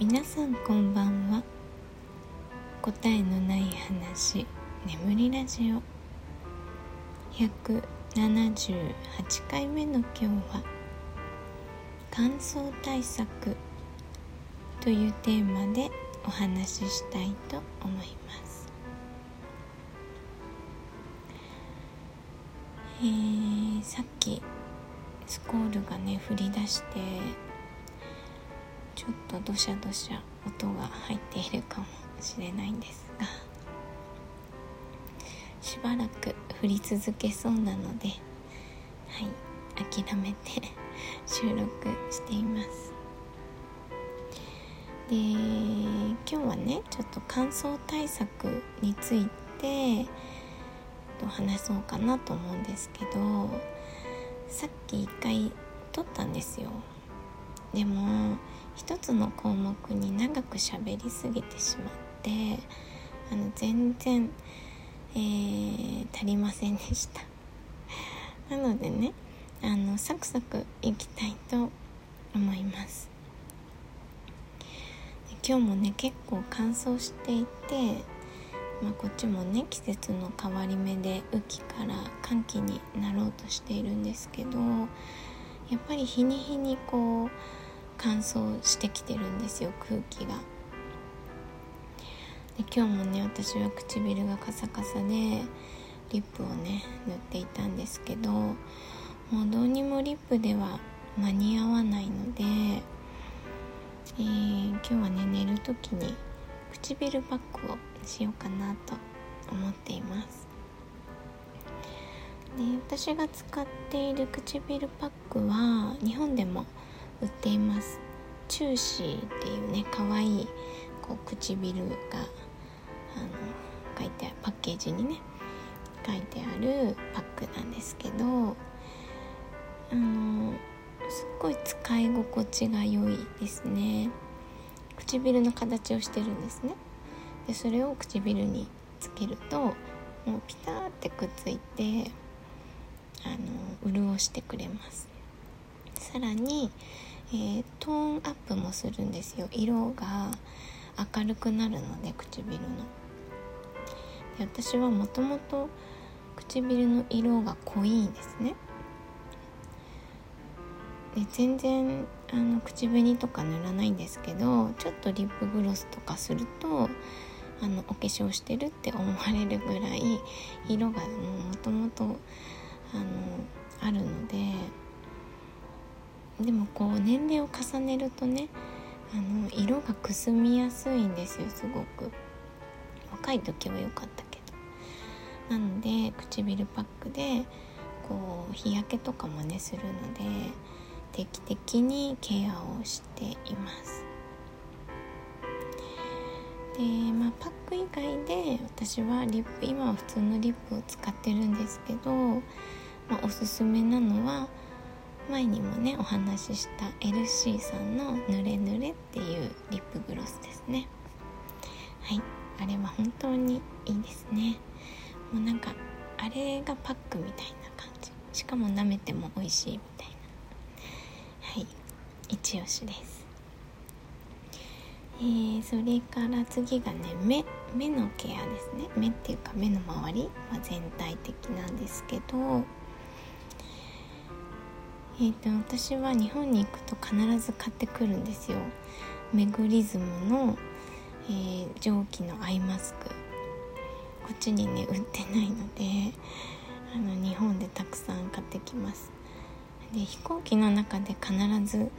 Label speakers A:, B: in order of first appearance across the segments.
A: 皆さんこんばんは。答えのない話眠りラジオ。178回目の今日は乾燥対策というテーマでお話ししたいと思います。えー、さっきスコールがね降り出してょっとどしゃどしゃ音が入っているかもしれないんですがしばらく降り続けそうなのではい諦めて収録しています。で今日はねちょっと乾燥対策について話そうかなと思うんですけどさっき一回撮ったんですよ。でも一つの項目に長く喋りすぎてしまってあの全然、えー、足りませんでした。なのでねあのサクサクいきたいと思います。今日もね結構乾燥していて、まあ、こっちもね季節の変わり目で雨季から寒気になろうとしているんですけどやっぱり日に日にこう乾燥してきてるんですよ空気が。で今日もね私は唇がカサカサでリップをね塗っていたんですけどもうどうにもリップでは間に合わないので、えー、今日はね寝る時に唇パックをしようかなと思っています。で私が使っている唇パックは日本でも売っています。チューシーっていうね可愛いこう唇があの書いてパッケージにね書いてあるパックなんですけどあのすっごい使い心地が良いですね。唇の形をしてるんですね。でそれを唇につけるともうピタってくっついてあの潤してくれます。さらにえー、トーンアップもするんですよ。色が明るくなるので唇の。で私はもともと唇の色が濃いんですね。で全然あの口紅とか塗らないんですけどちょっとリップグロスとかするとあのお化粧してるって思われるぐらい色がもともとあるのででもこう年齢を重ねるとねあの色がくすみやすいんですよすごく。若い時は良かったけど。なので唇パックでこう日焼けとかもねするので定期的にケアをしています。でまあパック以外で私はリップ今は普通のリップを使ってるんですけど、まあ、おすすめなのは前にもねお話しした LC さんの「ぬれぬれ」っていうリップグロスですね。はい。あれは本当にいいですね。もうなんかあれがパックみたいな感じ。しかも舐めても美味しいみたいな。はい。一押しです。えー、それから次がね目目のケアですね。目っていうか目の周りは全体的なんですけどえーと、私は日本に行くと必ず買ってくるんですよ。メグリズムの、えー、蒸気のアイマスク。こっちにね売ってないのであの日本でたくさん買ってきます。で飛行機の中で必ず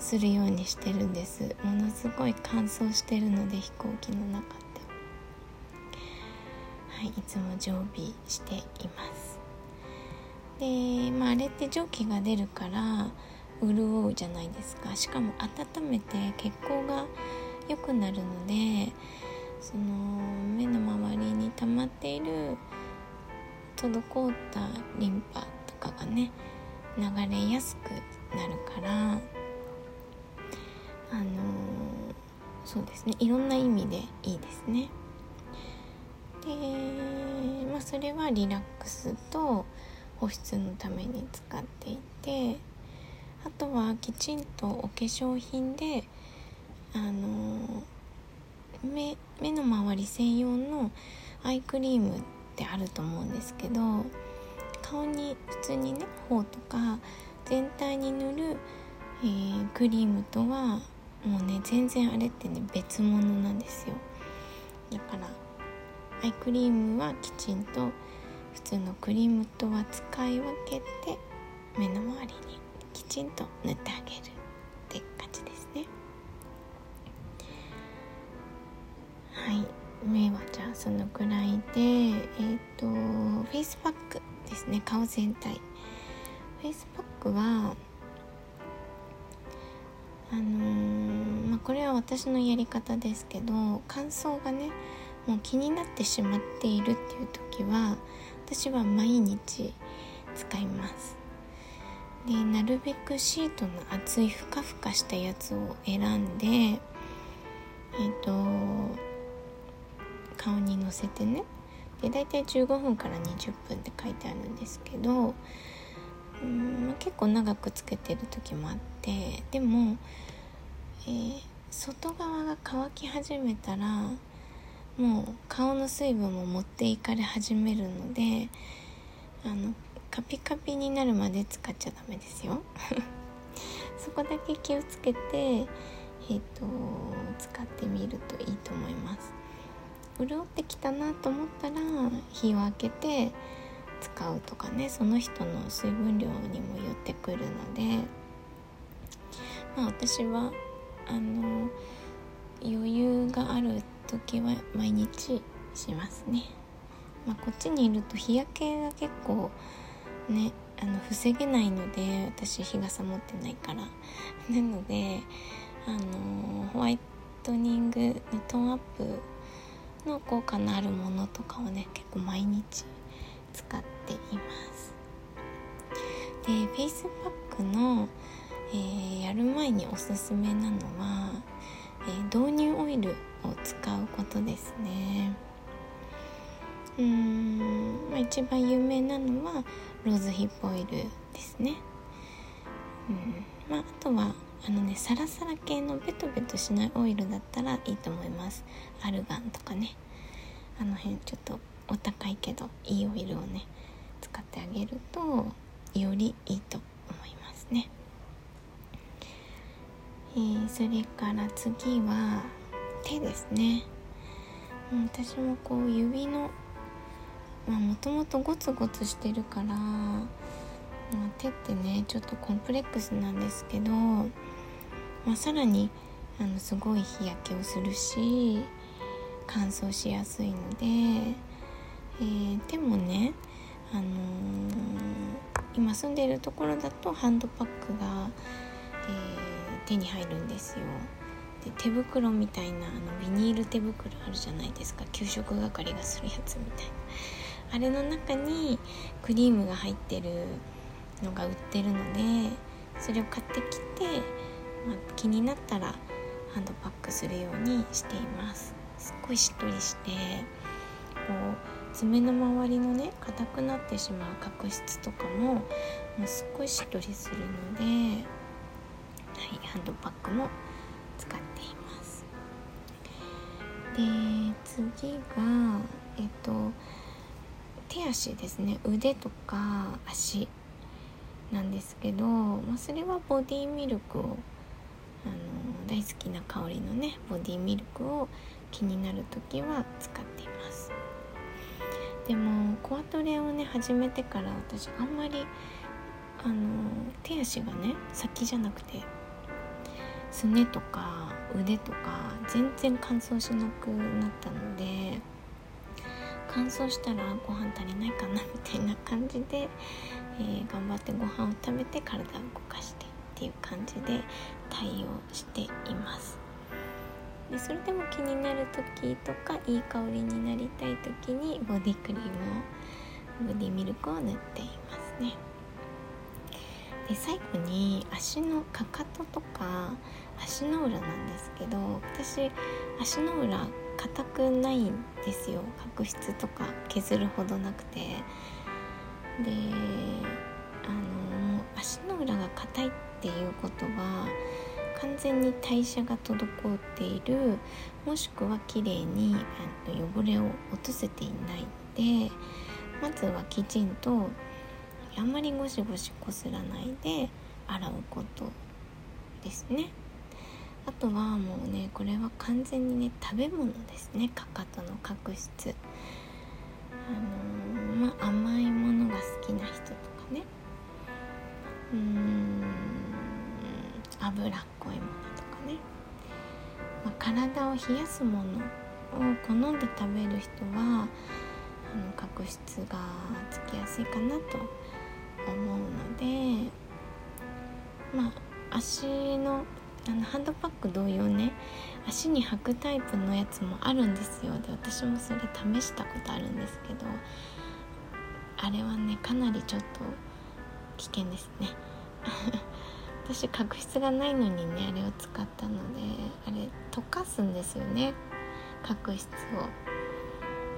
A: するようにしてるんです。ものすごい乾燥してるので飛行機の中ってはいいつも常備しています。で、まあ、あれって蒸気が出るから潤うじゃないですか。しかも温めて血行が良くなるのでその目の周りに溜まっている滞ったリンパとかがね流れやすくなるからあのそうですね。いろんな意味でいいですね。でまあそれはリラックスと保湿のために使っていてあとはきちんとお化粧品であの目目の周り専用のアイクリームってあると思うんですけど顔に普通にね頬とか全体に塗る、えー、クリームとはもうね全然あれってね別物なんですよ。だからアイクリームはきちんと普通のクリームとは使い分けて目の周りにきちんと塗ってあげるって感じですね。はい。目はじゃあそのくらいでえっ、ー、とフェイスパックですね。顔全体。フェイスパックはあのー、まあ、これは私のやり方ですけど乾燥がねもう気になってしまっているっていう時は私は毎日使います。でなるべくシートの厚いふかふかしたやつを選んでえっ、ー、と顔にのせてね。で大体15分から20分って書いてあるんですけどうん、結構長くつけてる時もあってでも、えー、外側が乾き始めたらもう顔の水分も持っていかれ始めるのであのカピカピになるまで使っちゃダメですよ。そこだけ気をつけて、えーと、使ってみるといいと思います。潤ってきたなと思ったら火を開けて使うとかねその人の水分量にもよってくるので。まあ私はあの余裕がある時は毎日しますね、まあ、こっちにいると日焼けが結構ねあの防げないので私日傘持ってないから。なのであのホワイトニングのトーンアップの効果のあるものとかをね結構毎日使っています。でフェイスパックの、えー、やる前におすすめなのは、えー、導入オイルを使うことですね。うーん、まあ、一番有名なのはローズヒップオイルですね。うんまあ、あとはあのねサラサラ系のベトベトしないオイルだったらいいと思います。アルガンとかね。あの辺ちょっとお高いけどいいオイルをね使ってあげるとよりいいと思いますね、えー、それから次は手ですね。私もこう指のもともとゴツゴツしてるから、まあ、手ってねちょっとコンプレックスなんですけど、まあ、さらにあのすごい日焼けをするし乾燥しやすいのでえー、でもね、あのー、今住んでいるところだとハンドパックが、えー、手に入るんですよ。で手袋みたいなあのビニール手袋あるじゃないですか。給食係がするやつみたいな。あれの中にクリームが入ってるのが売ってるのでそれを買ってきて、まあ、気になったらハンドパックするようにしています。すっごいしっとりしてこう爪の周りのね硬くなってしまう角質とかももうすっごいしっとりするので、はい、ハンドパックも使っています。で次がえっと手足ですね。腕とか足なんですけど、まあ、それはボディミルクをあの大好きな香りのねボディミルクを気になる時は使っています。でもコアトレをね始めてから私あんまりあの手足がね先じゃなくてすねとか腕とか全然乾燥しなくなったので乾燥したらご飯足りないかなみたいな感じで、えー、頑張ってご飯を食べて体を動かしてっていう感じで対応しています。でそれでも気になる時とかいい香りになりたい時にボディクリームをボディミルクを塗っていますねで最後に足のかかととか足の裏なんですけど私足の裏硬くないんですよ。角質とか削るほどなくて。であの足の裏が硬いっていうことは完全に代謝が滞っているもしくはきれいに汚れを落とせていないのでまずはきちんとあんまりゴシゴシこすらないで洗うことですね。あとはもうねこれは完全にね食べ物ですね。かかとの角質。あのー、まあ甘いものが好きな人とかね。うーん脂っこいものとかね、まあ、体を冷やすものを好んで食べる人はあの角質がつきやすいかなと思うのでまあ足のあのハンドパック同様ね足に履くタイプのやつもあるんですよ。で私もそれ試したことあるんですけどあれはねかなりちょっと危険ですね。私角質がないのにねあれを使ったのであれ溶かすんですよね。角質を。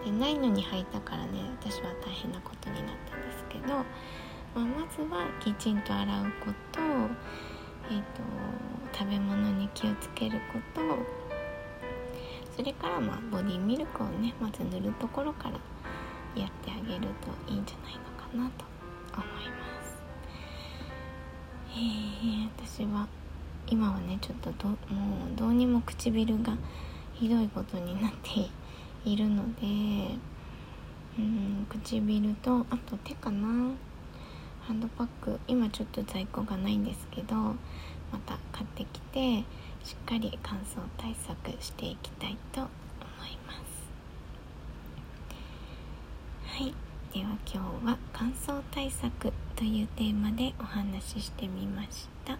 A: でないのに履いたからね私は大変なことになったんですけど、まあ、まずはきちんと洗うことえーと、食べ物に気をつけること。それからまあボディミルクをねまず塗るところからやってあげるといいんじゃないのかなと思います。えー、私は今はねちょっとどもうどうにも唇がひどいことになっているのでうん唇とあと手かな。ハンドパック今ちょっと在庫がないんですけどまた買ってきてしっかり乾燥対策していきたいと思います。はい。では今日は乾燥対策というテーマでお話ししてみました。